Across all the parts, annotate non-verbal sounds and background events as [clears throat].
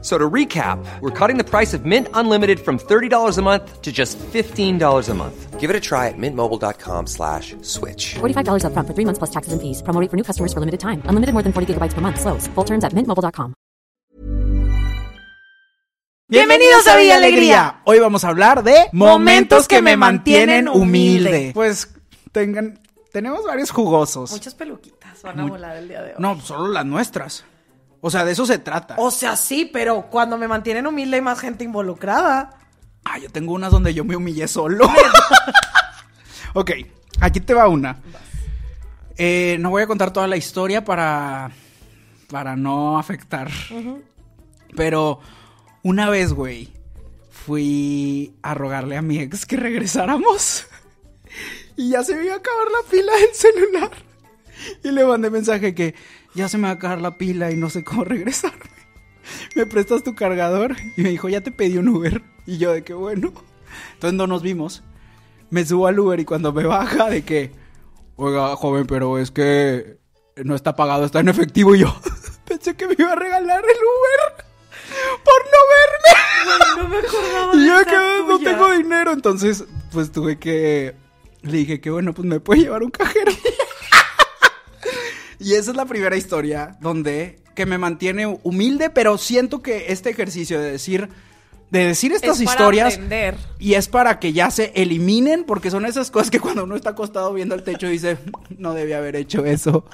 So to recap, we're cutting the price of Mint Unlimited from $30 a month to just $15 a month. Give it a try at mintmobile.com slash switch. $45 upfront for three months plus taxes and fees. Promo rate for new customers for limited time. Unlimited more than 40 gigabytes per month. Slows. Full terms at mintmobile.com. Bienvenidos a Villa Alegría. Hoy vamos a hablar de momentos que me mantienen humilde. Pues tengan, tenemos varios jugosos. Muchas peluquitas van a volar el día de hoy. No, solo las nuestras. O sea, de eso se trata. O sea, sí, pero cuando me mantienen humilde hay más gente involucrada. Ah, yo tengo unas donde yo me humillé solo. [laughs] ok, aquí te va una. Eh, no voy a contar toda la historia para, para no afectar. Pero una vez, güey, fui a rogarle a mi ex que regresáramos. [laughs] Y ya se me iba a acabar la pila del celular. Y le mandé mensaje que ya se me va a acabar la pila y no sé cómo [laughs] regresarme. ¿Me prestas tu cargador? Y me dijo, ya te pedí un Uber. Y yo de que bueno. Entonces no nos vimos. Me subo al Uber y cuando me baja de que, oiga, joven, pero es que no está pagado, está en efectivo. Y yo [laughs] pensé que me iba a regalar el Uber por no verme. no me acordaba Y yo que no tengo dinero. Entonces, pues tuve que. Le dije que bueno, pues me puede llevar un cajero. [laughs] y esa es la primera historia donde que me mantiene humilde, pero siento que este ejercicio de decir. De decir estas Es para historias. aprender. Y es para que ya se eliminen, porque son esas cosas que cuando uno está acostado viendo el techo dice, no debía haber hecho eso.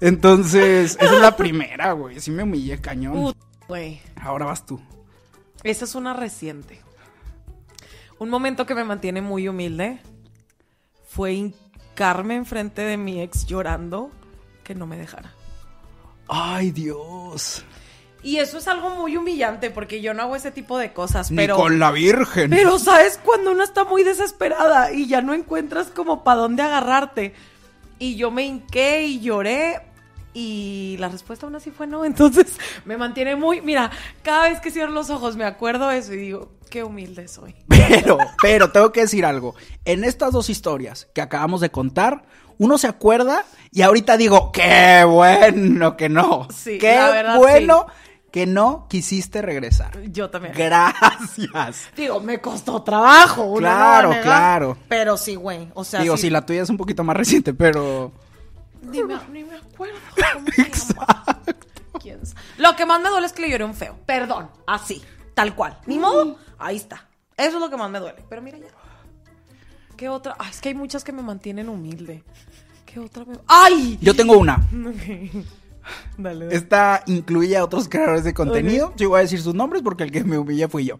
Entonces, esa es la primera, güey. Sí me humillé cañón. Güey, Ahora vas tú. esa es una reciente. Un momento que me mantiene muy humilde fue hincarme enfrente de mi ex llorando que no me dejara. Ay, Dios. Y eso es algo muy humillante porque yo no hago ese tipo de cosas, Ni pero... con la Virgen. Pero sabes cuando uno está muy desesperada y ya no encuentras como para dónde agarrarte. Y yo me hinqué y lloré y la respuesta aún así fue no. [laughs] Entonces me mantiene muy, mira, cada vez que cierro los ojos me acuerdo de eso y digo, qué humilde soy. [laughs] Pero, pero tengo que decir algo. En estas dos historias que acabamos de contar, uno se acuerda y ahorita digo, qué bueno que no. Sí, qué la verdad, bueno que no quisiste regresar. Yo también. Gracias. Digo, me costó trabajo. no Claro, claro. Pero sí, güey. O sea, digo, sí, sí, la tuya es un poquito más reciente, pero... Ni me, ni me acuerdo cómo se llama. ¿Quién sa- Lo que más me duele es que le lloré un feo. Perdón, así, tal cual. Ni modo, ahí está. Eso es lo que más me duele. Pero mira ya. ¿Qué otra? Ay, es que hay muchas que me mantienen humilde. ¿Qué otra me... ¡Ay! Yo tengo una. Ok. [laughs] Dale, dale. Esta incluye a otros creadores de contenido. Sí voy a decir sus nombres porque el que me humilla fui yo.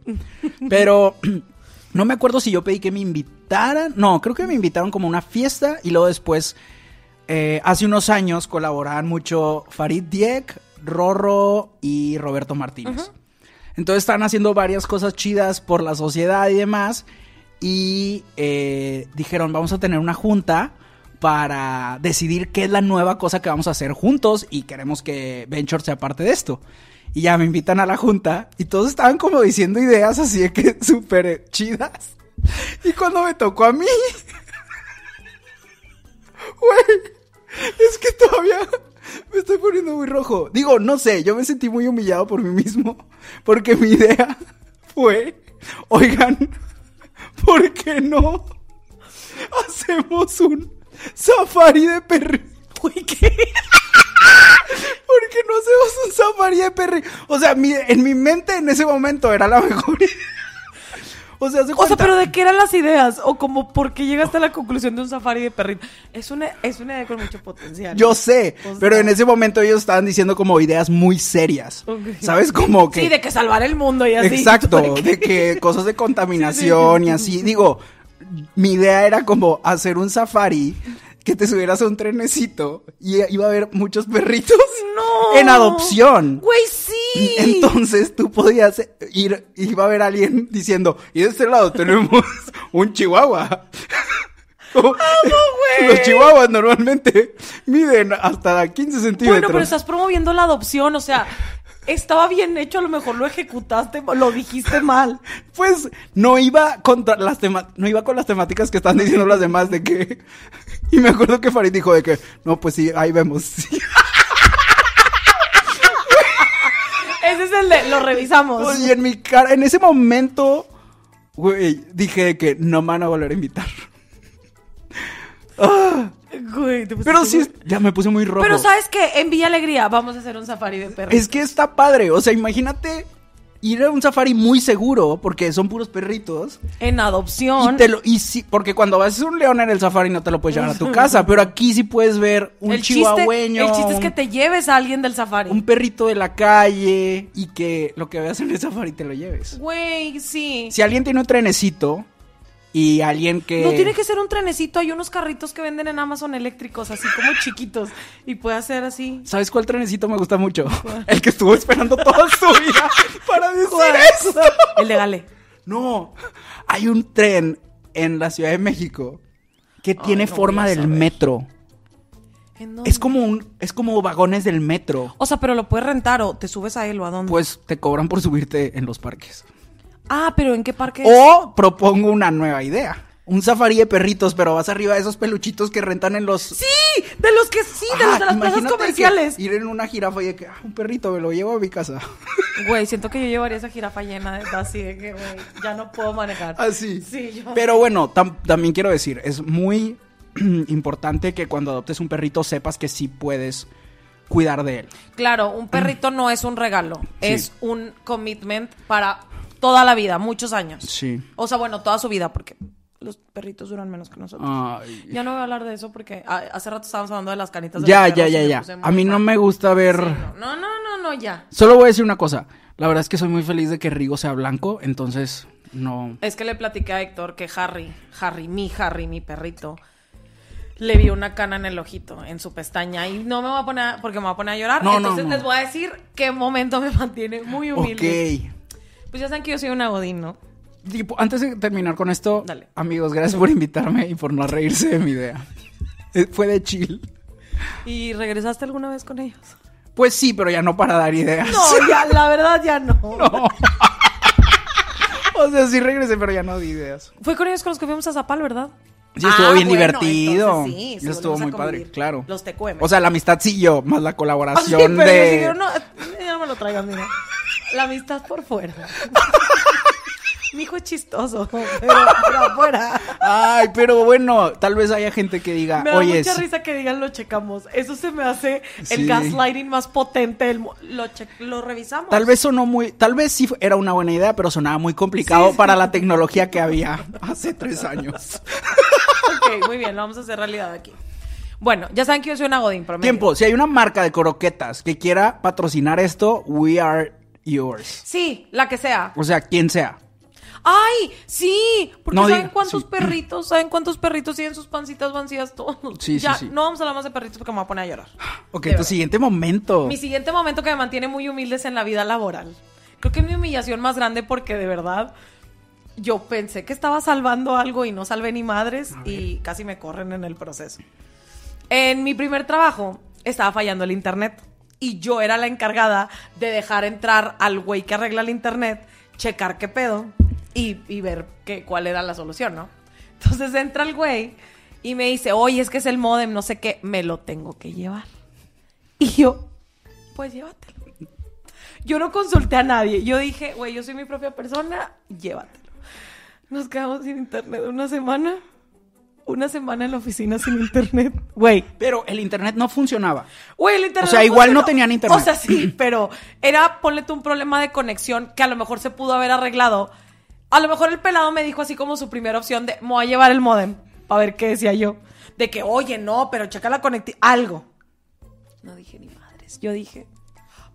Pero [clears throat] no me acuerdo si yo pedí que me invitaran. No, creo que me invitaron como a una fiesta y luego después, eh, hace unos años, colaboraban mucho Farid Diek, Rorro y Roberto Martínez. Entonces están haciendo varias cosas chidas por la sociedad y demás. Y eh, dijeron, vamos a tener una junta para decidir qué es la nueva cosa que vamos a hacer juntos y queremos que Venture sea parte de esto. Y ya me invitan a la junta y todos estaban como diciendo ideas así de que [laughs] súper chidas. Y cuando me tocó a mí, [laughs] güey, es que todavía me estoy poniendo muy rojo. Digo, no sé, yo me sentí muy humillado por mí mismo porque mi idea fue, oigan, ¿por qué no hacemos un safari de perri? Uy, ¿qué? [laughs] ¿Por qué no hacemos un safari de perri? O sea, mi- en mi mente en ese momento era la mejor idea. O sea, O pero ¿de qué eran las ideas? O como por qué llegaste a la conclusión de un safari de perrito. Es una, es una idea con mucho potencial. Yo sé, O sea- pero en ese momento ellos estaban diciendo como ideas muy serias. ¿Sabes? Como que... Sí, de que salvar el mundo y así. Exacto, [laughs] De que- de que cosas de contaminación y así. Digo, mi idea era como hacer un safari que te subieras a un trenecito y iba a haber muchos perritos No. en adopción. Güey, sí. Entonces tú podías ir, iba a haber alguien diciendo, y de este lado tenemos [laughs] un chihuahua. [laughs] güey! [laughs] Los chihuahuas normalmente miden hasta 15 centímetros. Bueno, pero estás promoviendo la adopción, o sea, Estaba bien hecho, a lo mejor lo ejecutaste, lo dijiste mal. [laughs] Pues no iba contra las tema- no iba con las temáticas que están diciendo las demás de que [laughs] y me acuerdo que Farid dijo de que no pues sí ahí vemos sí. [laughs] Ese es el de, lo revisamos. y en mi cara en ese momento güey dije que no me van a volver a invitar Ah, Güey, te pero sí muy- ya me puse muy rojo Pero ¿sabes qué? En Villa Alegría vamos a hacer un safari de perros. es que está padre o sea imagínate ir a un safari muy seguro porque son puros perritos En adopción. Y, te lo, y sí, porque cuando vas a un león en el safari no te lo puedes llevar a tu casa, pero aquí sí puedes ver un el chiste, chihuahueño, el chiste es que te lleves a alguien del safari. un perrito de la calle y que lo que veas en el safari te lo lleves. Güey, sí. Si alguien tiene un trenecito y alguien que... No tiene que ser un trenecito, hay unos carritos que venden en Amazon eléctricos, así como chiquitos. Y puede ser así. ¿Sabes cuál trenecito me gusta mucho? El que estuvo esperando toda su vida para decir eso. El de Gale. No, hay un tren en la Ciudad de México que tiene no forma del metro. ¿En dónde? Es como un, es como vagones del metro. O sea, pero lo puedes rentar o te subes a él o a dónde. Pues te cobran por subirte en los parques. Ah, pero ¿en qué parque es? O propongo una nueva idea. Un safari de perritos, pero vas arriba de esos peluchitos que rentan en los... Sí, de los que sí, de los de las plazas comerciales. Ir en una jirafa y de que, ah, un perrito, me lo llevo a mi casa. [laughs] Güey, siento que yo llevaría esa jirafa llena de así de que, güey, ya no puedo manejar. Así. Sí, yo. Pero bueno, tam- también quiero decir, es muy [clears throat] importante que cuando adoptes un perrito sepas que sí puedes cuidar de él. Claro, un [clears throat] perrito no es un regalo, es un commitment para toda la vida, muchos años. Sí. O sea, bueno, toda su vida, porque los perritos duran menos que nosotros. Ay. Ya no voy a hablar de eso porque ah, hace rato estábamos hablando de las canitas de Ya, ya, ya, ya. A mí no me gusta ver... Sí, no, no, no, no, no, ya. Solo voy a decir una cosa. La verdad es que soy muy feliz de que Rigo sea blanco, entonces no... Es que le platiqué a Héctor que Harry, Harry, mi Harry, mi perrito, le vi una cana en el ojito, en su pestaña. Y no me voy a poner, porque me voy a poner a llorar. No, no, Entonces no. les voy a decir qué momento me mantiene muy humilde. Ok. Pues ya saben que yo soy una godín, ¿no? Tipo, antes de terminar con esto, Dale. amigos, gracias por invitarme y por no reírse de mi idea. [laughs] Eh, Fue de chill. ¿Y regresaste alguna vez con ellos? Pues sí, pero ya no para dar ideas. No, ya, la verdad ya no. [laughs] [laughs] O sea, sí regresé, pero ya no di ideas. Fue con ellos con los que fuimos a Zapal, ¿verdad? Sí, estuvo Ah, bien bueno, divertido. entonces sí, sí estuvo muy padre, claro. Los TQM. O sea, la amistad siguió, más la Ah, sí, colaboración pero de... no, ya no me lo traigan, mira. La amistad por fuera. [laughs] Mi hijo es chistoso, pero, pero afuera. Ay, pero bueno, tal vez haya gente que diga, Me da oye, mucha risa que digan lo checamos. Eso se me hace el Sí. gaslighting más potente. del mu- lo, che- lo revisamos. tal vez sonó muy, tal vez sí era una buena idea, pero sonaba muy complicado Sí, sí. para la tecnología que había hace tres años. Ok, muy bien, lo vamos a hacer realidad aquí. Bueno, ya saben que yo soy una godín promedio. Tiempo, si hay una marca de croquetas que quiera patrocinar esto, we are yours. Sí, la que sea. O sea, quien sea. ¡Ay! Sí, porque No ¿saben cuántos sí. perritos? ¿Saben cuántos perritos tienen sus pancitas vacías todos? Sí, sí, ya, sí. no vamos a hablar más de perritos porque me voy a poner a llorar. [gasps] Ok, De tu verdad. siguiente momento. Mi siguiente momento que me mantiene muy humilde es en la vida laboral. Creo que es mi humillación más grande porque de verdad yo pensé que estaba salvando algo y no salvé ni madres y casi me corren en el proceso. En mi primer trabajo estaba fallando el internet y yo era la encargada de dejar entrar al güey que arregla el internet, checar qué pedo y, ver qué, cuál era la solución, ¿no? Entonces entra el güey y me dice, oye, es que es el modem, no sé qué, me lo tengo que llevar. Y yo, pues llévatelo. Yo no consulté a nadie. Yo dije, güey, yo soy mi propia persona, llévatelo. Nos quedamos sin internet una semana. Una semana en la oficina sin internet. Güey. Pero el internet no funcionaba. Güey, el internet. O sea, igual no tenían internet. O sea, sí, pero era, ponle tú un problema de conexión que a lo mejor se pudo haber arreglado. A lo mejor el pelado me dijo así como su primera opción de, me voy a llevar el modem. Para ver qué decía yo. De que, oye, no, pero checa la conectividad. Algo. No dije ni madres. Yo dije,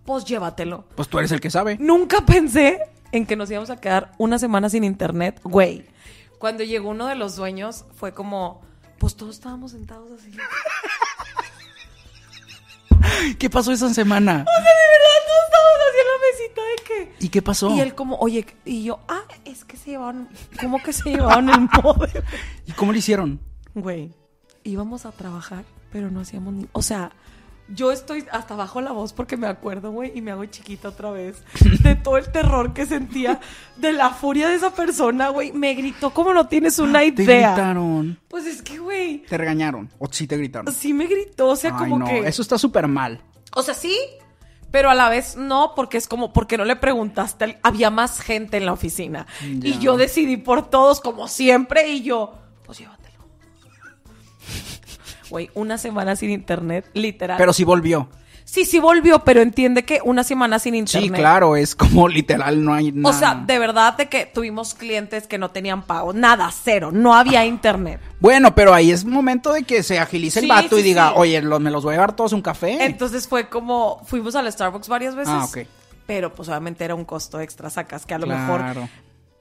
pues llévatelo. Pues tú eres el que sabe. Nunca pensé en que nos íbamos a quedar una semana sin internet, güey. Cuando llegó uno de los dueños, fue como, pues todos estábamos sentados así. [laughs] ¿Qué pasó esa semana? de verdad, todos estábamos así en la mesita de que. ¿Y qué pasó? Y él como, oye, y yo, ah, es que se llevaron, ¿cómo que se llevaron el modem? [laughs] ¿Y cómo lo hicieron? Güey, íbamos a trabajar, pero no hacíamos ni, o sea, Yo estoy hasta bajo la voz porque me acuerdo, güey, y me hago chiquita otra vez. [laughs] De todo el terror que sentía, de la furia de esa persona, güey. Me gritó como no tienes una Te idea. gritaron. Pues es que, güey, Te regañaron. O sí te gritaron. sí me gritó, o sea, Ay, como no, que... Eso está súper mal. O sea, sí, pero a la vez no, porque es como, porque no le preguntaste, había más gente en la oficina. Y yo decidí por todos, como siempre, y yo, pues llévatelo. Güey, una semana sin internet, literal. Pero sí volvió. sí, sí volvió, pero entiende que una semana sin internet. Sí, claro, es como [laughs] literal, no hay O nada. sea, de verdad de que tuvimos clientes que no tenían pago, nada, cero, no había internet. Bueno, pero ahí es momento de que se agilice el Sí, vato y diga, sí. oye, lo- me los voy a llevar todos un café. Entonces fue como, fuimos al Starbucks varias veces. Ah, ok. Pero pues obviamente era un costo extra, sacas que a lo Claro. mejor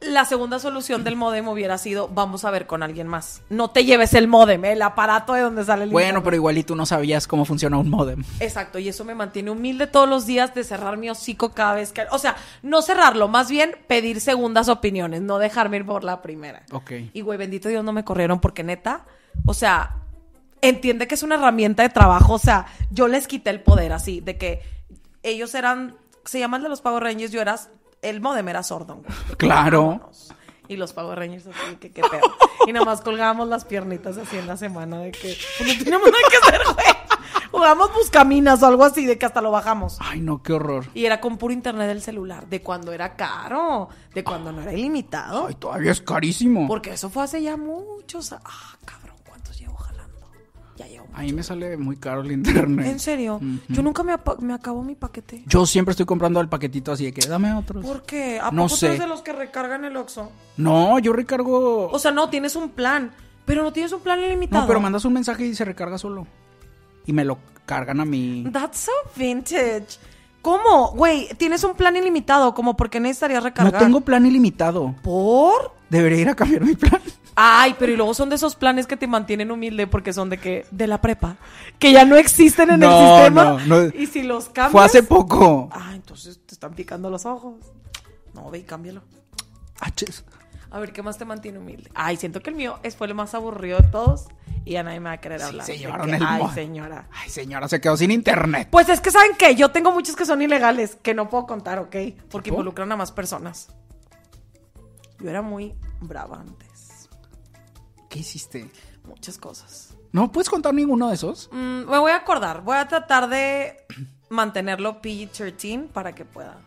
la segunda solución del modem hubiera sido, vamos a ver con alguien más. No te lleves el modem, el aparato de donde sale el Bueno, internet. pero igual y tú no sabías cómo funciona un modem. Exacto, y eso me mantiene humilde todos los días de cerrar mi hocico cada vez que... O sea, no cerrarlo, más bien pedir segundas opiniones, no dejarme ir por la primera. Ok. Y güey, bendito Dios no me corrieron porque neta, o sea, entiende que es una herramienta de trabajo, o sea, yo les quité el poder así, de que ellos eran, se llaman de los Power Rangers, yo era, el modem era que Claro. Y los Power Rangers así, que qué pedo. Y nada más colgábamos las piernitas así en la semana de que pues, no teníamos nada que hacer, güey. Jugamos buscaminas o algo así, de que hasta lo bajamos. Ay, no, qué horror. Y era con puro internet del celular, de cuando era caro, de cuando no era ilimitado. Ay, todavía es carísimo. Porque eso fue hace ya muchos. Ah, cabrón. Ya llevo. A mí me sale muy caro el internet. En serio, yo nunca me, me acabo mi paquete. Yo siempre estoy comprando el paquetito así de que dame otros. ¿Por qué? ¿A No poco tú sé. eres de los que recargan el Oxxo? No, yo recargo. O sea, no, tienes un plan, pero no tienes un plan ilimitado. no, pero mandas un mensaje y se recarga solo. Y me lo cargan a mí. That's so vintage. ¿Cómo? Güey, tienes un plan ilimitado, como porque necesitarías No recargar. tengo plan ilimitado. ¿Por? Debería ir a cambiar mi plan. Ay, pero y luego son de esos planes que te mantienen humilde porque son de que de la prepa, que ya no existen en No, el sistema. no, no. Y si los cambias. Fue hace poco. Ah, entonces te están picando los ojos. No, ve y cámbialo. Aches. A ver, ¿qué más te mantiene humilde? Ay, siento que el mío fue el más aburrido de todos y ya nadie me va a querer Sí, hablar. se llevaron que, el Ay, señora. Ay, señora, se quedó sin internet. Pues es que, ¿saben qué? Yo tengo muchos que son ilegales, que no puedo contar, ¿ok? Porque ¿Tipo? involucran a más personas. Yo era muy brava antes. ¿Qué hiciste? Muchas cosas. ¿No puedes contar ninguno de esos? Mm, me voy a acordar. Voy a tratar de [clears throat] mantenerlo PG-13 para que pueda.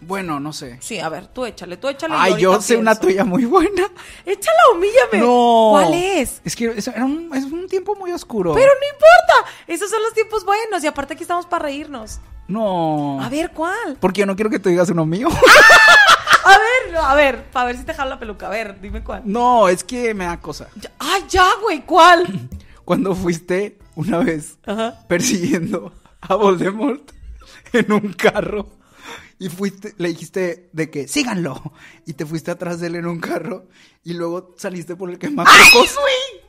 Bueno, no sé. Sí, a ver, tú échale, tú échale. Ay, yo sé una tuya muy buena. [laughs] Échala, humíllame. No. ¿Cuál es? Es que era un, es un tiempo muy oscuro. Pero no importa. Esos son los tiempos buenos. Y aparte aquí estamos para reírnos. No. A ver, ¿cuál? Porque yo no quiero que tú digas uno mío. [laughs] A ver, no, a ver, para ver si te jalo la peluca. A ver, dime cuál. no, es que me da cosa. Ya- Ay, ya, güey, ¿cuál? [clears throat] Cuando fuiste una vez Ajá. persiguiendo a Voldemort en un carro y fuiste, le dijiste de que síganlo y te fuiste atrás de él en un carro y luego saliste por el quemacocos.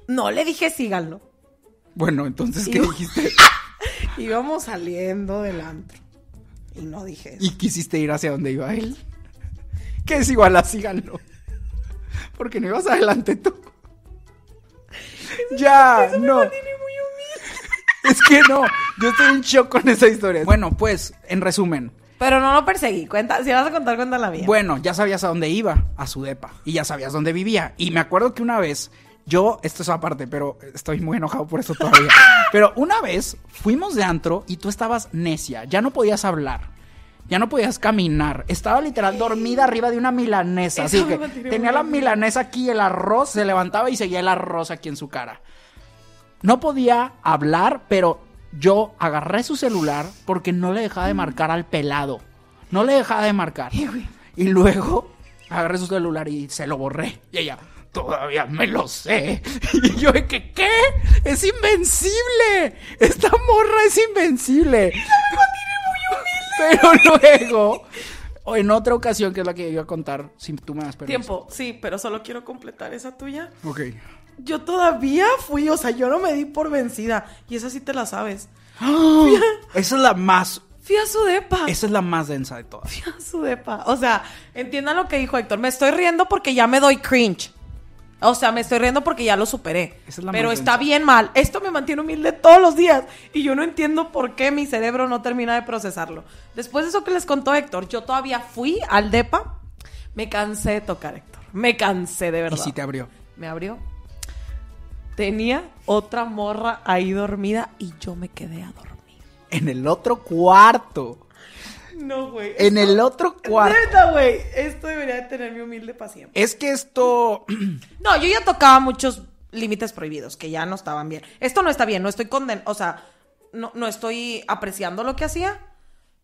No le dije síganlo. Bueno, entonces ¿qué Iba- dijiste? [laughs] Íbamos saliendo del antro. Y no dije eso. Y quisiste ir hacia donde iba él. Que es igual a síganlo. Porque no ibas adelante tú. Ya, no. Es que no, yo estoy en shock con esa historia. Bueno, pues, en resumen, Pero no lo perseguí. Cuenta, si vas a contar, cuenta la mía. Bueno, ya sabías a dónde iba, a su depa, y ya sabías dónde vivía. Y me acuerdo que una vez, yo, esto es aparte, pero estoy muy enojado por eso todavía. [laughs] pero una vez fuimos de antro y tú estabas necia, ya no podías hablar. Ya no podías caminar. Estaba literal dormida arriba de una milanesa. Eso Así que tenía la milanesa aquí, el arroz, se levantaba y seguía el arroz aquí en su cara. No podía hablar, pero yo agarré su celular porque no le dejaba de marcar al pelado. No le dejaba de marcar. Y luego agarré su celular y se lo borré. Y ella, todavía me lo sé. [laughs] Y yo, ¿de que qué? Es invencible. Esta morra es invencible. Pero [laughs] luego, o en otra ocasión, que es la que iba a contar, si tú me das permiso. Tiempo, sí, pero solo quiero completar esa tuya. Ok. Yo todavía fui, o sea, yo no me di por vencida. Y esa sí te la sabes. [gasps] Esa es la más, Fui a su depa. esa es la más densa de todas. Fui a su depa. O sea, entiendan lo que dijo Héctor. Me estoy riendo porque ya me doy cringe. O sea, me estoy riendo porque ya lo superé. Es Pero está bien mal. Esto me mantiene humilde todos los días. Y yo no entiendo por qué mi cerebro no termina de procesarlo. Después de eso que les contó Héctor, yo todavía fui al DEPA. Me cansé de tocar, Héctor. Me cansé de Y verdad. sí te abrió. Me abrió. Tenía otra morra ahí dormida y yo me quedé a dormir. En el otro cuarto. No, güey. En el otro cuarto. Neta, güey. Esto debería de tener mi humilde paciencia. Es que esto. [clears throat] No, yo ya tocaba muchos límites prohibidos que ya no estaban bien. Esto no está bien, no estoy conden... O sea, no, no estoy apreciando lo que hacía,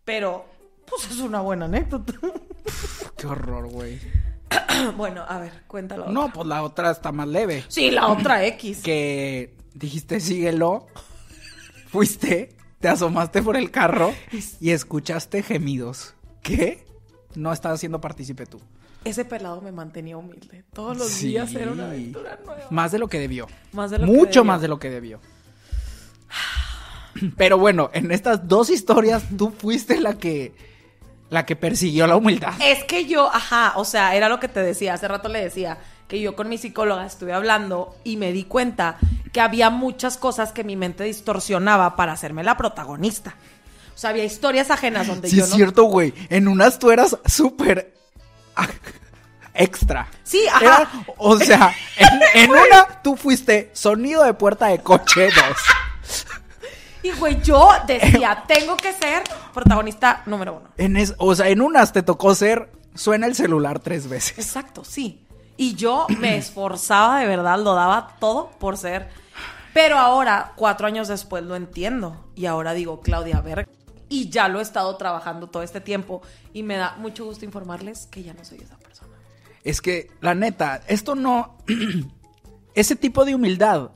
pero pues es una buena anécdota. [laughs] Qué horror, güey. [clears throat] bueno, a ver, cuéntalo. No, pues la otra está más leve. Sí, la otra X. Que dijiste síguelo. [laughs] Fuiste, te asomaste por el carro y escuchaste gemidos. ¿Qué? No estás siendo partícipe tú. Ese pelado me mantenía humilde. Todos los Sí. días era una aventura nueva. Más de lo que debió. Más de lo que Mucho debió. más de lo que debió. [sighs] Pero bueno, en estas dos historias tú fuiste la que la que persiguió la humildad. Es que yo, ajá, o sea, era lo que te decía, hace rato le decía que yo con mi psicóloga estuve hablando y me di cuenta que había muchas cosas que mi mente distorsionaba para hacerme la protagonista. O sea, había historias ajenas donde Sí yo es no... cierto, güey. En unas tú eras súper [laughs] extra. Sí, ajá. Era- o sea, en, en [laughs] una tú fuiste sonido de puerta de coche 2. Y güey, yo decía, [laughs] tengo que ser protagonista número uno. En es, o sea, en unas te tocó ser suena el celular tres veces. Exacto, sí. Y yo me [clears throat] esforzaba de verdad, lo daba todo por ser. Pero ahora, cuatro años después, lo entiendo. Y ahora digo, Claudia, ver. Y ya lo he estado trabajando todo este tiempo. Y me da mucho gusto informarles que ya no soy esa persona. Es que, la neta, esto no. [clears throat] Ese tipo de humildad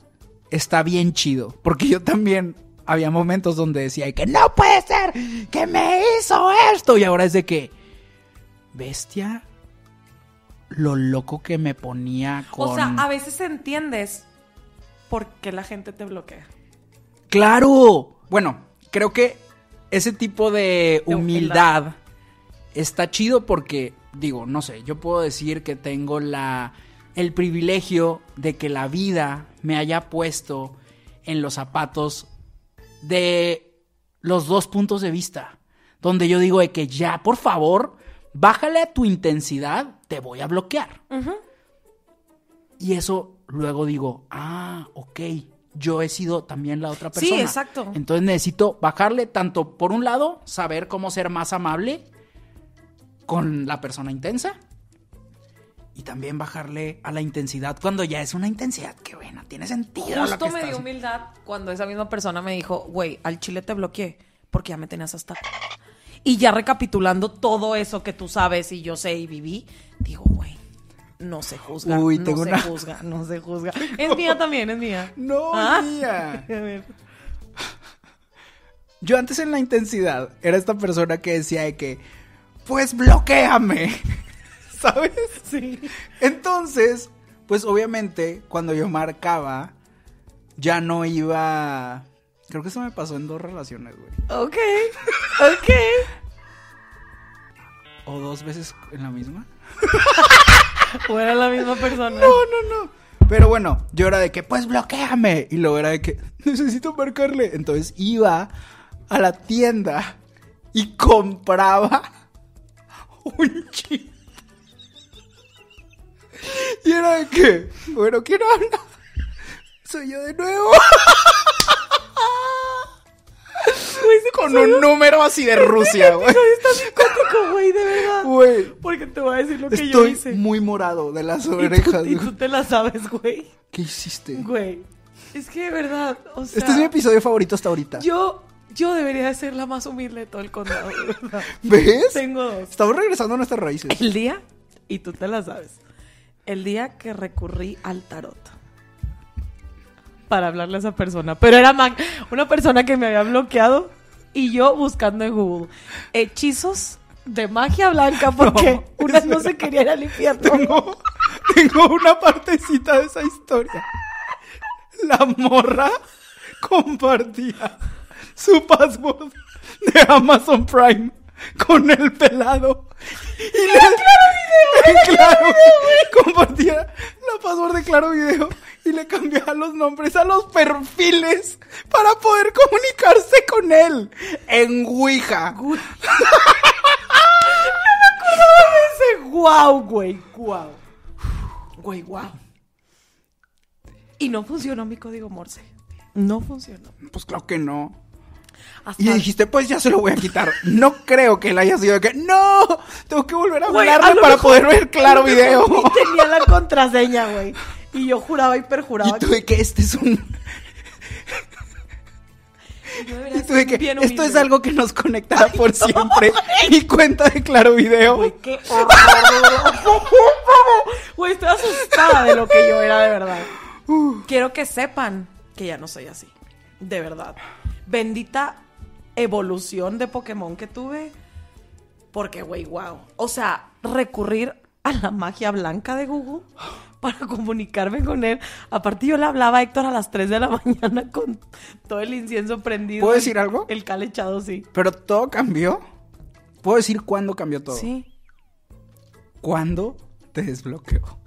está bien chido. Porque yo también había momentos donde decía que no puede ser que me hizo esto. Y ahora es de que. Bestia. Lo loco que me ponía con. O sea, a veces entiendes por qué la gente te bloquea. ¡Claro! Bueno, creo que ese tipo de De humildad humildad. está chido porque, digo, no sé, yo puedo decir que tengo la el privilegio de que la vida me haya puesto en los zapatos de los dos puntos de vista. Donde yo digo de que ya, por favor, bájale a tu intensidad, te voy a bloquear. Y eso luego digo, ah, ok, yo he sido también la otra Sí, persona. exacto. Entonces necesito bajarle tanto, por un lado, saber cómo ser más amable con la persona intensa. Y también bajarle a la intensidad cuando ya es una intensidad que, bueno, tiene sentido. Justo me dio humildad cuando esa misma persona me dijo, güey, al chile te bloqueé porque ya me tenías hasta... Y ya recapitulando todo eso que tú sabes y yo sé y viví, digo, güey, no se juzga, Uy, no tengo se una- juzga, no se juzga. [laughs] Es mía también, es mía. No, ¿Ah? mía. [laughs] A ver. [laughs] Yo antes en la intensidad era esta persona que decía de que, pues bloqueame. ¿Sabes? Sí. Entonces, pues obviamente, cuando yo marcaba, ya no iba. Creo que eso me pasó en dos relaciones, güey. Ok, ok. O dos veces en la misma. O era la misma persona. No, no, no. Pero bueno, yo era de que, pues bloqueame. Y luego era de que, necesito marcarle. Entonces iba a la tienda y compraba un chip. Y era de que, bueno, ¿quién habla? Soy yo de nuevo. Con un número así de Rusia, güey. Estás psicótico, güey, de verdad. Güey, Porque te voy a decir lo que yo estoy hice. muy morado de las Y tú- orejas. y tú te la sabes, güey. ¿Qué hiciste? Güey. Es que de verdad, o sea. Este es mi episodio favorito hasta ahorita. Yo, yo debería de ser la más humilde de todo el condado, verdad. ¿Ves? Tengo dos. Estamos regresando a nuestras raíces. El día, y tú te la sabes, el día que recurrí al tarot para hablarle a esa persona. Pero era una persona que me había bloqueado y yo buscando en Google hechizos de magia blanca [laughs] porque No, una no se quería ir al infierno. Tengo, tengo una partecita de esa historia. La morra compartía su password de Amazon Prime [laughs] con el pelado. Y le, claro, [laughs] compartía la password de Claro Video y le cambiaba los nombres a los perfiles para poder comunicarse con él en Ouija. [laughs] Ese guau, güey, guau. Güey, guau. Y no funcionó mi código Morse. No funcionó. Pues claro que no. Hasta- Y dijiste, pues ya se lo voy a quitar. No creo que él haya sido de que, no, tengo que volver a Güey, lo para mejor- poder ver Claro [laughs] Video. ni [laughs] tenía la contraseña, güey. Y yo juraba y perjuraba Y tú de que este es un... [laughs] Y ser que esto es algo que nos conectará por siempre. Mi cuenta de Claro Video. Güey, qué horror. Güey, estoy asustada de lo que yo era de verdad. Quiero que sepan que ya no soy así. De verdad. Bendita evolución de Pokémon que tuve. Porque, güey, wow. O sea, recurrir a la magia blanca de Google para comunicarme con él. Aparte, yo le hablaba a Héctor a las 3 de la [laughs] mañana con todo el incienso prendido. ¿Puedo decir algo? El calechado, sí. Pero todo cambió. ¿Puedo decir cuándo cambió todo? Sí. ¿Cuándo te desbloqueó? [laughs]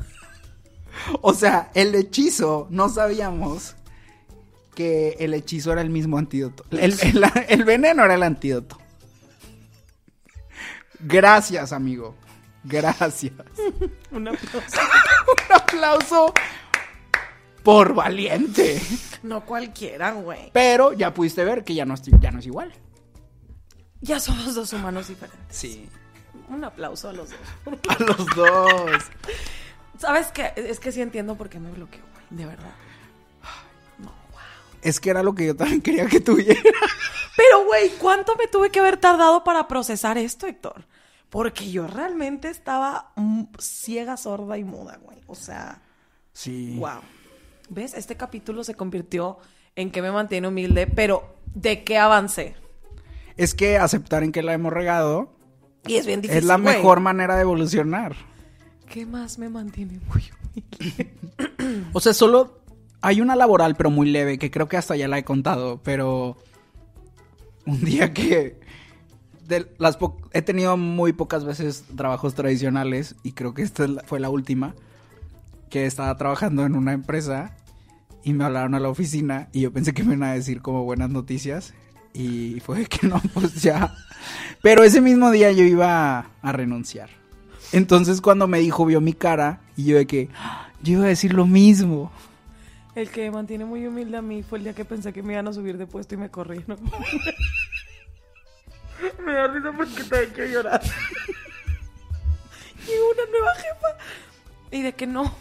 O sea, el hechizo, no sabíamos que el hechizo era el mismo antídoto. El, el- el veneno era el antídoto. Gracias, amigo. Gracias. [laughs] Un aplauso. [laughs] Un aplauso por valiente. No cualquiera, güey. Pero ya pudiste ver que ya no, es- ya no es igual. Ya somos dos humanos diferentes. Sí. Un aplauso a los dos. A los dos. [laughs] ¿Sabes qué? Es que sí entiendo por qué me bloqueó, güey. De verdad. Es que era lo que yo también [laughs] quería que tuviera. Pero, güey, ¿cuánto me tuve que haber tardado para procesar esto, Héctor? Porque yo realmente estaba mm, ciega, sorda y muda, güey. O sea, Sí. wow. ¿Ves? Este capítulo se convirtió en que me mantiene humilde, pero ¿de qué avancé? Es que aceptar en que la hemos regado Y es bien difícil. es la güey. mejor manera de evolucionar. ¿Qué más me mantiene muy humilde? O sea, solo hay una laboral, pero muy leve, que creo que hasta ya la he contado, pero un día que he tenido muy pocas veces trabajos tradicionales y creo que esta fue la última que estaba trabajando en una empresa y me hablaron a la oficina y yo pensé que me iban a decir como buenas noticias y fue que no, [laughs] pues ya. Pero ese mismo día yo iba a, a renunciar. Entonces cuando me dijo, vio mi cara y yo de que "Ah, yo iba a decir lo mismo. El que me mantiene muy humilde a mí fue el día que pensé que me iban a subir de puesto y me corrieron. [laughs] me da risa porque te que llorar. Llegó una nueva jefa. Y de que no.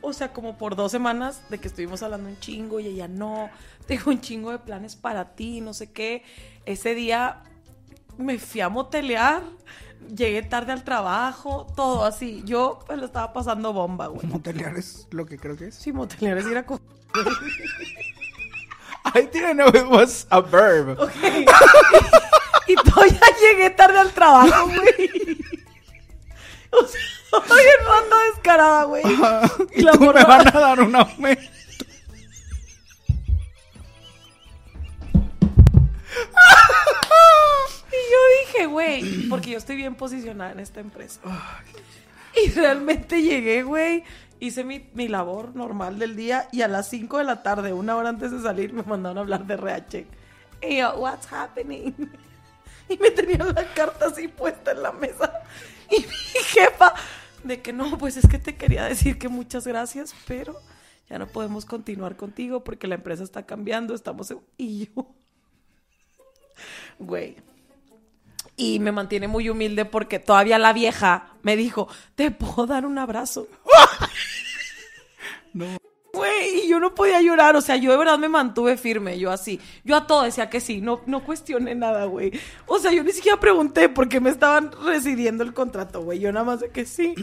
O sea, como por dos semanas de que estuvimos hablando un chingo y ella no. Tengo un chingo de planes para ti, no sé qué. Ese día me fui a motelear. Llegué tarde al trabajo, todo así. Yo pues, lo estaba pasando bomba, güey. Motelear es lo que creo que es. Sí, motelear es ir a co- [laughs] I didn't know it was a verb. Ok. y todavía [laughs] llegué tarde al trabajo, [laughs] güey. O sea, ronda descarada, güey. y La tú me van a dar un aumento. Yo dije, güey, porque yo estoy bien posicionada en esta empresa. Y realmente llegué, güey. Hice mi, mi labor normal del día y a las 5 de la tarde, una hora antes de salir, me mandaron a hablar de RH. Y yo, what's happening? Y me tenían la carta así puesta en la mesa. Y mi jefa, de que no, pues es que te quería decir que muchas gracias, pero ya no podemos continuar contigo porque la empresa está cambiando, estamos... en-". Y yo, güey, y me mantiene muy humilde porque todavía la vieja me dijo, ¿te puedo dar un abrazo? [laughs] Güey, y yo no podía llorar, o sea, yo de verdad me mantuve firme, yo así. Yo a todo decía que sí, no, no cuestioné nada, güey. O sea, yo ni siquiera pregunté por qué me estaban residiendo el contrato, güey. Yo nada más de que sí.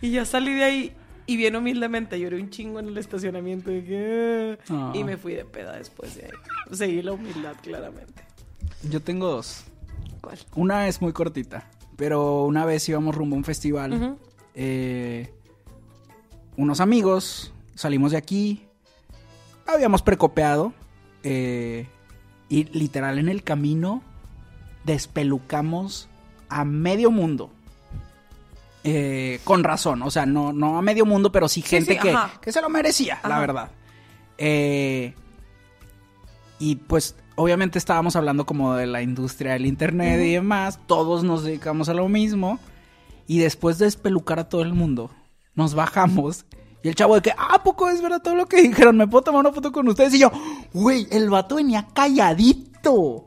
y ya salí de ahí y bien humildemente lloré un chingo en el estacionamiento de que... Ah. Y me fui de peda después de ahí. Seguí la humildad, claramente. Yo tengo dos. ¿Cuál? Una es muy cortita, pero una vez íbamos rumbo a un festival. Eh, unos amigos, salimos de aquí, habíamos precopeado eh, y literal en el camino despelucamos a medio mundo. eh, con razón, o sea, no, no a medio mundo, pero sí gente sí, que, que se lo merecía, la verdad. Eh, y pues obviamente estábamos hablando como de la industria del internet y demás, todos nos dedicamos a lo mismo y después de espelucar a todo el mundo, nos bajamos y el chavo de que, ah, ¿a poco es verdad todo lo que dijeron, me puedo tomar una foto con ustedes y yo, güey, el vato venía calladito.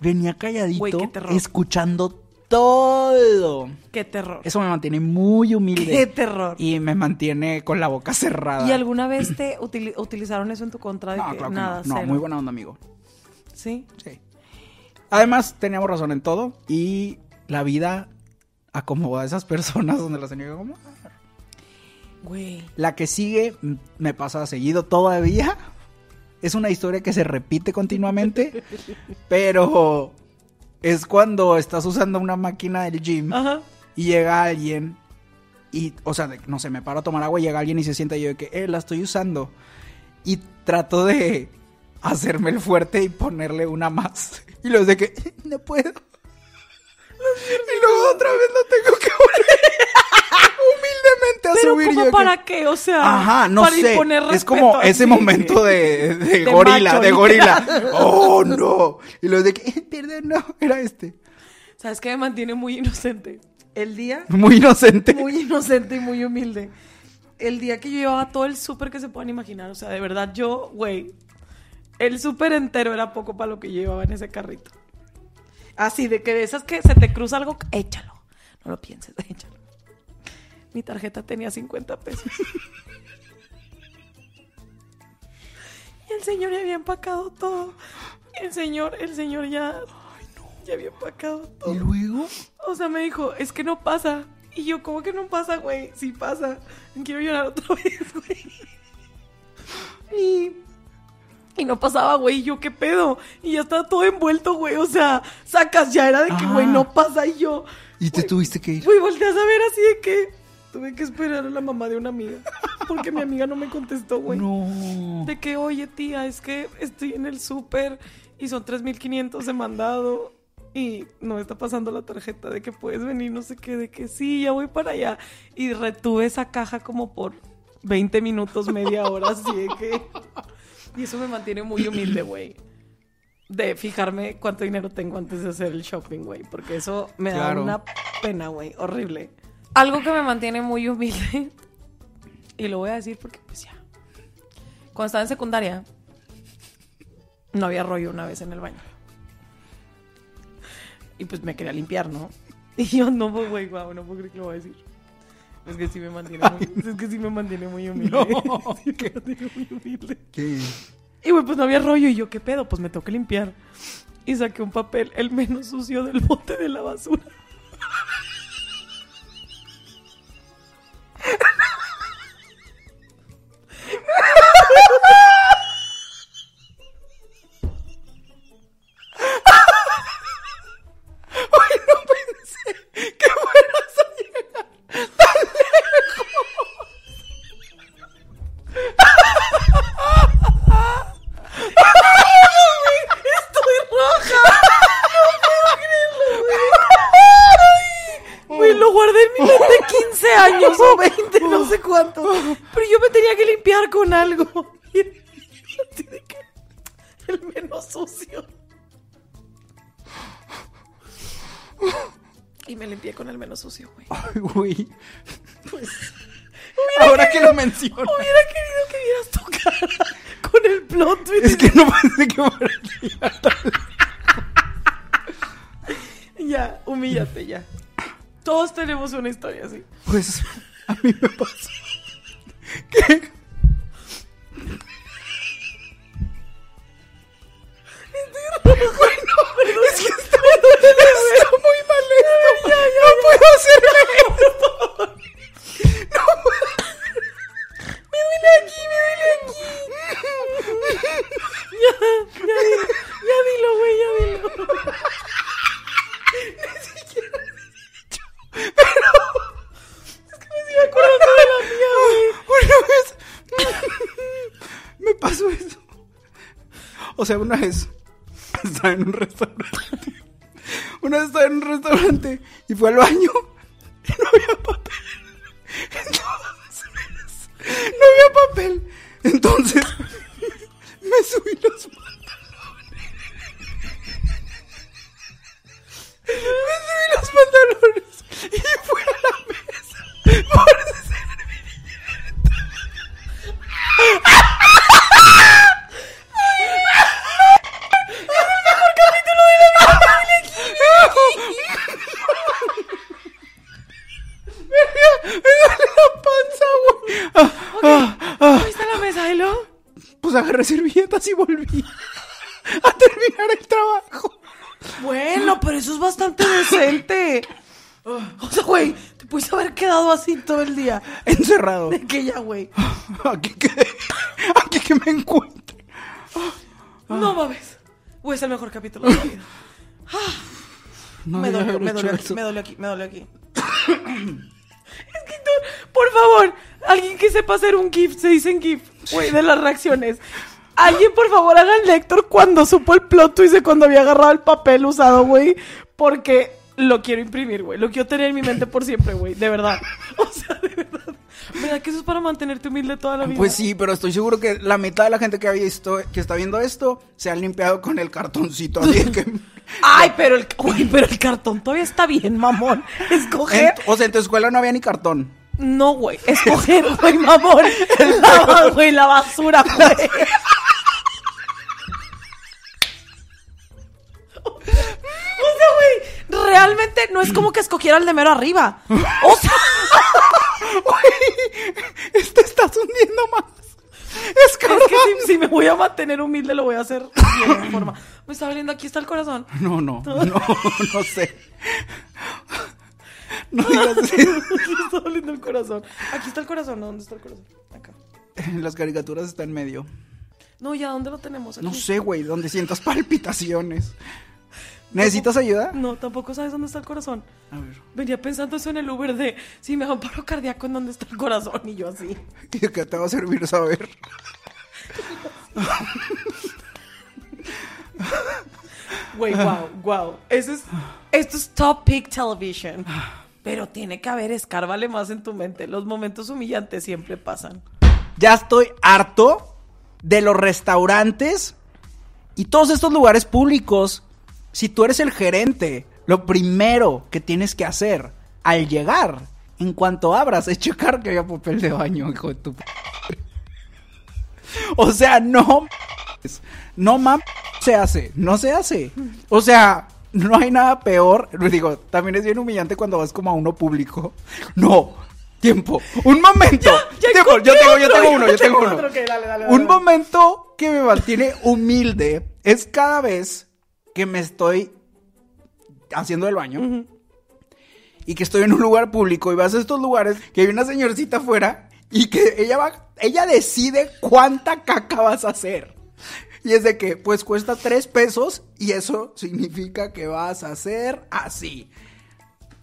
Venía calladito, terror. escuchando todo. Qué terror. Eso me mantiene muy humilde. Qué terror. Y me mantiene con la boca cerrada. ¿Y alguna vez te utili- utilizaron eso en tu contra? De No, que claro que nada, no. Muy buena onda, amigo. Sí. Sí. Además, teníamos razón en todo. Y la vida acomoda a esas [laughs] personas donde las tenía que acomodar. Güey. La que sigue me pasa seguido todavía. Es una historia que se repite continuamente. [laughs] pero es cuando estás usando una máquina del gym Ajá. y llega alguien y, o sea, no sé, me paro a tomar agua y llega alguien y se sienta y yo de que, eh, la estoy usando. Y trato de hacerme el fuerte y ponerle una más. Y luego de que, no puedo. Y luego otra vez lo tengo que volver humildemente a Pero subir. ¿cómo yo que- para qué? O sea, Ajá, no para sé. Es como ese momento de, de, De gorila, macho, de gorila. literal. [laughs] Oh, no. Y luego de que, eh, perdón, no, era este. ¿Sabes qué me mantiene muy inocente? El día Muy inocente. muy inocente y muy humilde. El día que yo llevaba todo el súper que se puedan imaginar. O sea, de verdad, yo, güey, el súper entero era poco para lo que yo llevaba en ese carrito. Así, de que de esas que se te cruza algo, échalo. No lo pienses, [laughs] échalo. Mi tarjeta tenía 50 pesos. y el señor ya había empacado todo. El señor, el señor ya, ya había empacado todo. Y luego. O sea, me dijo, es que no pasa. Y yo, ¿cómo que no pasa, güey? Sí pasa. Quiero llorar otra [laughs] vez, güey. Y, y no pasaba, güey. Y yo, ¿qué pedo? Y ya estaba todo envuelto, güey. O sea, sacas, ya era de que, güey, Ah. no pasa. Y yo, Y te tuviste que ir. güey, volteas a ver así de que tuve que esperar a la mamá de una amiga. Porque mi amiga no me contestó, güey. No. De que, oye, tía, es que estoy en el súper y son 3.500 de mandado y no me está pasando la tarjeta de que puedes venir, no sé qué, de que sí, ya voy para allá. Y retuve esa caja como por 20 minutos, media hora, así de que... Y eso me mantiene muy humilde, güey. De fijarme cuánto dinero tengo antes de hacer el shopping, güey. Porque eso me da una pena, güey. Horrible. Algo que me mantiene muy humilde. [laughs] Y lo voy a decir porque, pues ya. Cuando estaba en secundaria, no había rollo una vez en el baño. Y pues me quería limpiar, ¿no? [laughs] Y yo, no, güey, guau, no puedo creer que lo voy a decir. Es que sí me mantiene muy, es que sí me mantiene muy humilde. [laughs] Sí me [laughs] mantiene muy humilde. ¿Qué? Y güey, pues no había rollo. Y yo, ¿qué pedo? Pues me que limpiar. Y saqué un papel, el menos sucio del bote de la basura. Sucio, güey. Ay, güey. Pues. [laughs] Ahora que lo menciono. Hubiera querido que vieras tu cara con el plot twist. Es que no pensé que fuera Ya, humíllate ya. Todos tenemos una historia así. Pues a mí me pasó sea, una vez [laughs] estaba en un restaurante. Una vez estaba en un restaurante y fue al baño y volví a terminar el trabajo. Bueno, pero eso es bastante decente. O sea, güey, te puedes haber quedado así todo el día. Encerrado. De que ya, güey. Aquí que, aquí que me encuentre. No mames. Güey, es el mejor capítulo de la vida. No me, dolió, me, dolió, eso. me dolió aquí, me dolió aquí. es que tú, por favor, alguien que sepa hacer un GIF, se dicen GIF, güey, de las reacciones. Alguien, por favor, haga el lector cuando supo el plot twist de cuando había agarrado el papel usado, güey. Porque lo quiero imprimir, güey. Lo quiero tener en mi mente por siempre, güey. De verdad. [laughs] O sea, de verdad. ¿Verdad que eso es para mantenerte humilde toda la vida? Pues sí, pero estoy seguro que la mitad de la gente que ha visto, que está viendo esto, se han limpiado con el cartoncito. Así que. [laughs] Ay, pero el, güey, pero el cartón todavía está bien, mamón. Escoger. En- o sea, en tu escuela no había ni cartón. No, güey. Escoger, güey, mamón. [laughs] La, güey, la basura, güey. No es como que escogiera el de mero arriba. [laughs] O sea, Güey, te estás hundiendo más. Es que si, si me voy a mantener humilde, lo voy a hacer de [laughs] forma. Me está doliendo, aquí está el corazón. No, no, no, no sé. [laughs] No digas eso. Aquí está doliendo el corazón. Aquí está el corazón, ¿no? ¿Dónde está el corazón? Acá. Las caricaturas están en medio. No, ya, ¿dónde lo tenemos? Aquí. No sé, güey, donde sientas palpitaciones. ¿Necesitas ayuda? No, tampoco sabes dónde está el corazón. A ver. Venía pensando eso en el Uber de si me da un paro cardíaco en dónde está el corazón y yo así. [laughs] ¿Y de qué te va a servir saber? Güey, wow, wow. Eso es, esto es top peak television. Pero tiene que haber, escárvale más en tu mente. Los momentos humillantes siempre pasan. Ya estoy harto de los restaurantes y todos estos lugares públicos. Si tú eres el gerente, lo primero que tienes que hacer al llegar, en cuanto abras, es checar que haya papel de baño, hijo de tu O sea, no no mames, se hace, no se hace. O sea, no hay nada peor. Digo, también es bien humillante cuando vas como a uno público. No, tiempo, un momento. ya Tiempo, yo tengo, yo tengo uno, yo tengo uno. dale, dale, Un momento que me mantiene humilde es cada vez que me estoy haciendo el baño y que estoy en un lugar público y vas a estos lugares que hay una señorcita afuera y que ella va, ella decide cuánta caca vas a hacer. Y es de que, pues cuesta tres pesos y eso significa que vas a hacer así.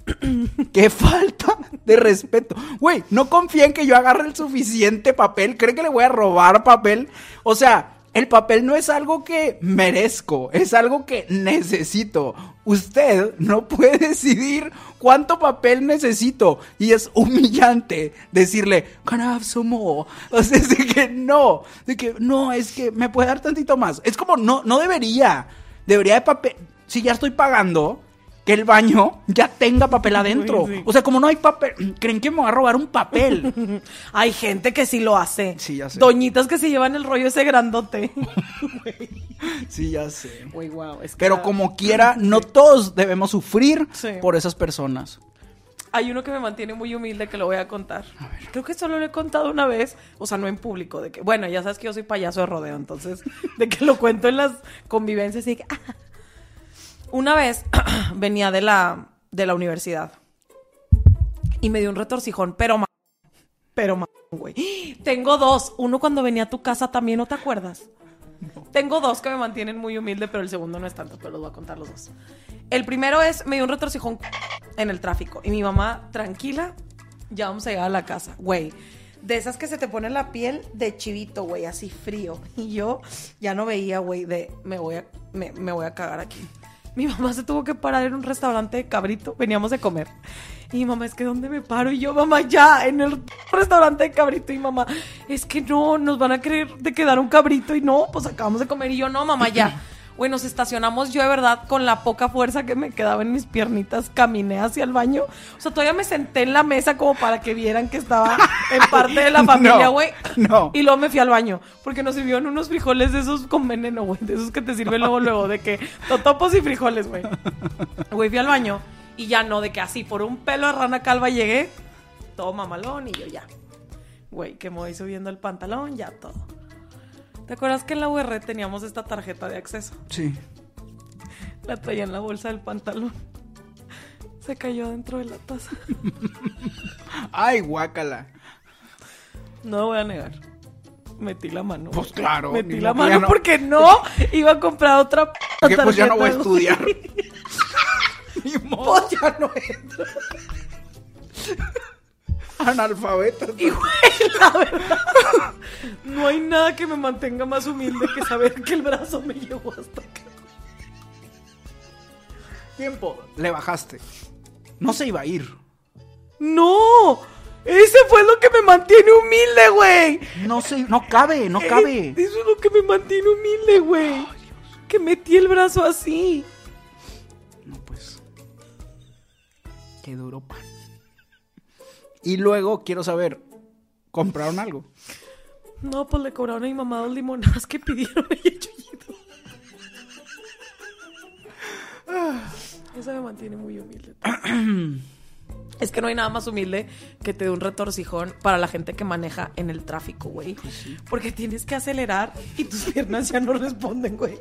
[clears throat] Qué falta de respeto. Güey, no confía en que yo agarre el suficiente papel. ¿Cree que le voy a robar papel? O sea, el papel no es algo que merezco, es algo que necesito. Usted no puede [laughs] decidir cuánto papel necesito. Y es humillante decirle, can I have some more? [laughs] O sea, es de que no, de que no, es que me puede dar tantito más. Es como, no, no debería. Debería de papel. Si ya estoy pagando, que el baño ya tenga papel adentro. sí. O sea, como no hay papel, [clears throat] creen que me va a robar un papel. [laughs] Hay gente que sí lo hace. Sí, ya sé. Doñitas que se llevan el rollo ese grandote. [laughs] sí, ya sé. Güey, wow. Es que Pero la- como quiera, [laughs] no todos debemos sufrir por esas personas. Hay uno que me mantiene muy humilde que lo voy a contar. Creo que solo lo he contado una vez, o sea, no en público, de que, bueno, ya sabes que yo soy payaso de rodeo, entonces, de que lo cuento en las convivencias y que, ah. Una vez [clears throat] venía de la, de la universidad y me dio un retorcijón, pero ma- pero ma- güey. Tengo dos, uno cuando venía a tu casa también, ¿no te acuerdas? Tengo dos que me mantienen muy humilde, pero el segundo no es tanto, pero los voy a contar los dos. El primero es, me dio un retorcijón en el tráfico. Y mi mamá, tranquila, ya vamos a llegar a la casa. Güey, de esas que se te pone la piel de chivito, güey, así frío. [laughs] Y yo ya no veía, güey, de me voy a, me, me voy a cagar aquí. Mi mamá se tuvo que parar en un restaurante de cabrito. Veníamos de comer. Y mamá, es que ¿dónde me paro? Y yo, mamá, ya, en el restaurante de cabrito. Y mamá, es que no, nos van a creer de quedar un cabrito. Y no, pues acabamos de comer. Y yo, no, mamá, ya. Güey, nos estacionamos yo de verdad con la poca fuerza que me quedaba en mis piernitas, caminé hacia el baño. O sea, todavía me senté en la mesa como para que vieran que estaba en [laughs] parte de la familia, No, güey. no. Y luego me fui al baño, porque nos sirvieron unos frijoles de esos con veneno, güey. De esos que te sirven luego, luego, de que totopos y frijoles, güey. [laughs] Güey, fui al baño y ya no, de que así por un pelo de rana calva llegué, todo mamalón y yo ya. Güey, que me voy subiendo el pantalón, ya todo. ¿Te acuerdas que en la UR teníamos esta tarjeta de acceso? Sí. La traía en la bolsa del pantalón. Se cayó dentro de la taza. [laughs] Ay, guácala. No voy a negar. Metí la mano. Pues claro, Metí la mano no- porque no iba a comprar otra [laughs] p- Que pues ya no voy a estudiar. [laughs] Ni modo. Pues ya no entro. Analfabeta. Y güey, la verdad, no hay nada que me mantenga más humilde que saber que el brazo me llegó hasta acá. Tiempo. Le bajaste. No se iba a ir. ¡No! Ese fue lo que me mantiene humilde, güey. No se, no cabe, no cabe. Eh, Eso es lo que me mantiene humilde, güey. Que metí el brazo así. No, pues. Qué duro pan. Y luego quiero saber, ¿compraron algo? No, pues le cobraron a mi mamá dos limonadas que pidieron [laughs] ella. Eso me mantiene muy humilde. [clears throat] Es que no hay nada más humilde que te dé un retorcijón para la gente que maneja en el tráfico, güey. Porque tienes que acelerar y tus piernas ya no responden, güey.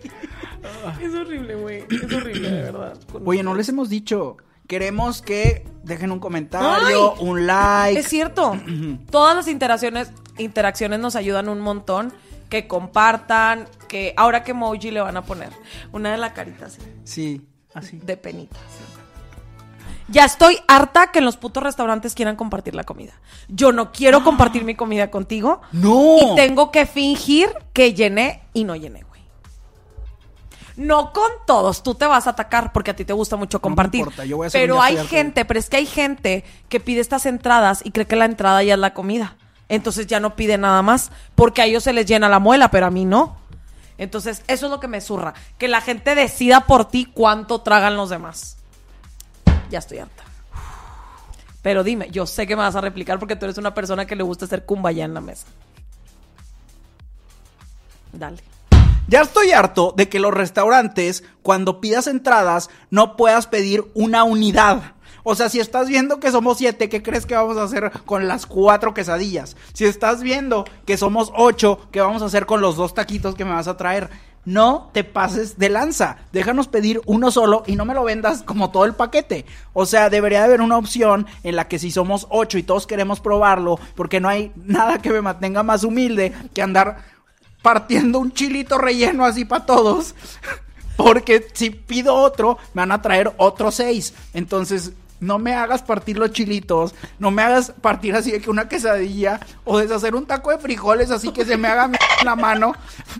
Es horrible, güey. Es horrible, de verdad. Con Oye, no les hemos dicho. Queremos que dejen un comentario, ¡Ay! un like. Es cierto. [clears throat] Todas las interacciones, interacciones nos ayudan un montón. Que compartan, que ahora que emoji le van a poner. Una de la carita así, Sí, así. de penita. Ya estoy harta que en los putos restaurantes quieran compartir la comida. Yo no quiero [gasps] compartir mi comida contigo. ¡No! Y tengo que fingir que llené y no llené. No con todos, tú te vas a atacar porque a ti te gusta mucho compartir. importa, yo voy a hacer pero hay gente, pero es que hay gente que pide estas entradas y cree que la entrada ya es la comida. Entonces ya no pide nada más porque a ellos se les llena la muela, pero a mí no. Entonces, eso es lo que me zurra. Que la gente decida por ti cuánto tragan los demás. Ya estoy harta. Pero dime, yo sé que me vas a replicar porque tú eres una persona que le gusta hacer cumbaya en la mesa. Dale. Ya estoy harto de que los restaurantes, cuando pidas entradas, no puedas pedir una unidad. O sea, si estás viendo que somos siete, ¿qué crees que vamos a hacer con las cuatro quesadillas? Si estás viendo que somos ocho, ¿qué vamos a hacer con los dos taquitos que me vas a traer? No te pases de lanza. Déjanos pedir uno solo y no me lo vendas como todo el paquete. O sea, debería de haber una opción en la que si somos ocho y todos queremos probarlo, porque no hay nada que me mantenga más humilde que andar partiendo un chilito relleno así para todos. [laughs] Porque si pido otro, me van a traer otros seis. Entonces, no me hagas partir los chilitos. No me hagas partir así de que una quesadilla. O deshacer un taco de frijoles así que se me haga mierda en la mano.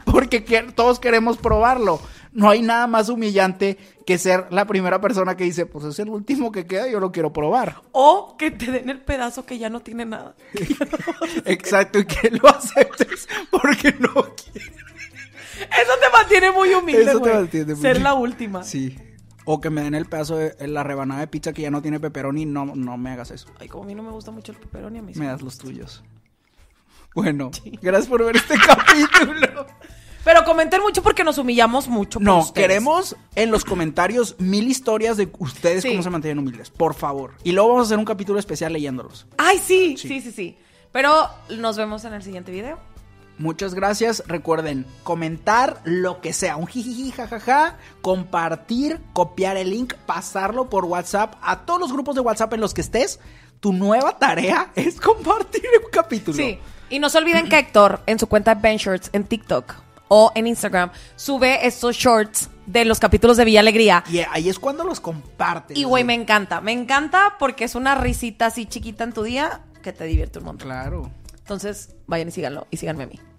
Porque que- todos queremos probarlo. No hay nada más humillante que ser la primera persona que dice, pues es el último que queda, yo lo quiero probar. O que te den el pedazo que ya no tiene nada. [laughs] Exacto, y que lo aceptes porque no quieres. Eso te mantiene muy humilde, Eso te mantiene muy- Ser la última. Sí. O que me den el pedazo de la rebanada de pizza que ya no tiene pepperoni, no, no me hagas eso. Ay, como a mí no me gusta mucho el pepperoni, a mí sí Me das los tuyos. Bueno, [laughs] gracias por ver este [laughs] capítulo. Pero comenten mucho porque nos humillamos mucho. No, ustedes. queremos en los comentarios mil historias de ustedes Sí. cómo se mantienen humildes, por favor. Y luego vamos a hacer un capítulo especial leyéndolos. Ay, sí, Sí. sí, sí, sí. Pero nos vemos en el siguiente video. Muchas gracias. Recuerden comentar lo que sea, un jijiji, jajaja, compartir, copiar el link, pasarlo por WhatsApp a todos los grupos de WhatsApp en los que estés. Tu nueva tarea [laughs] es compartir un capítulo. Sí. Y no se olviden que Héctor, en su cuenta Shorts en TikTok o en Instagram, sube estos shorts de los capítulos de Villa Alegría. Y ahí es cuando los compartes. Y güey, me encanta. Me encanta porque es una risita así chiquita en tu día que te divierte un montón. Claro. Entonces, vayan y síganlo y síganme a mí.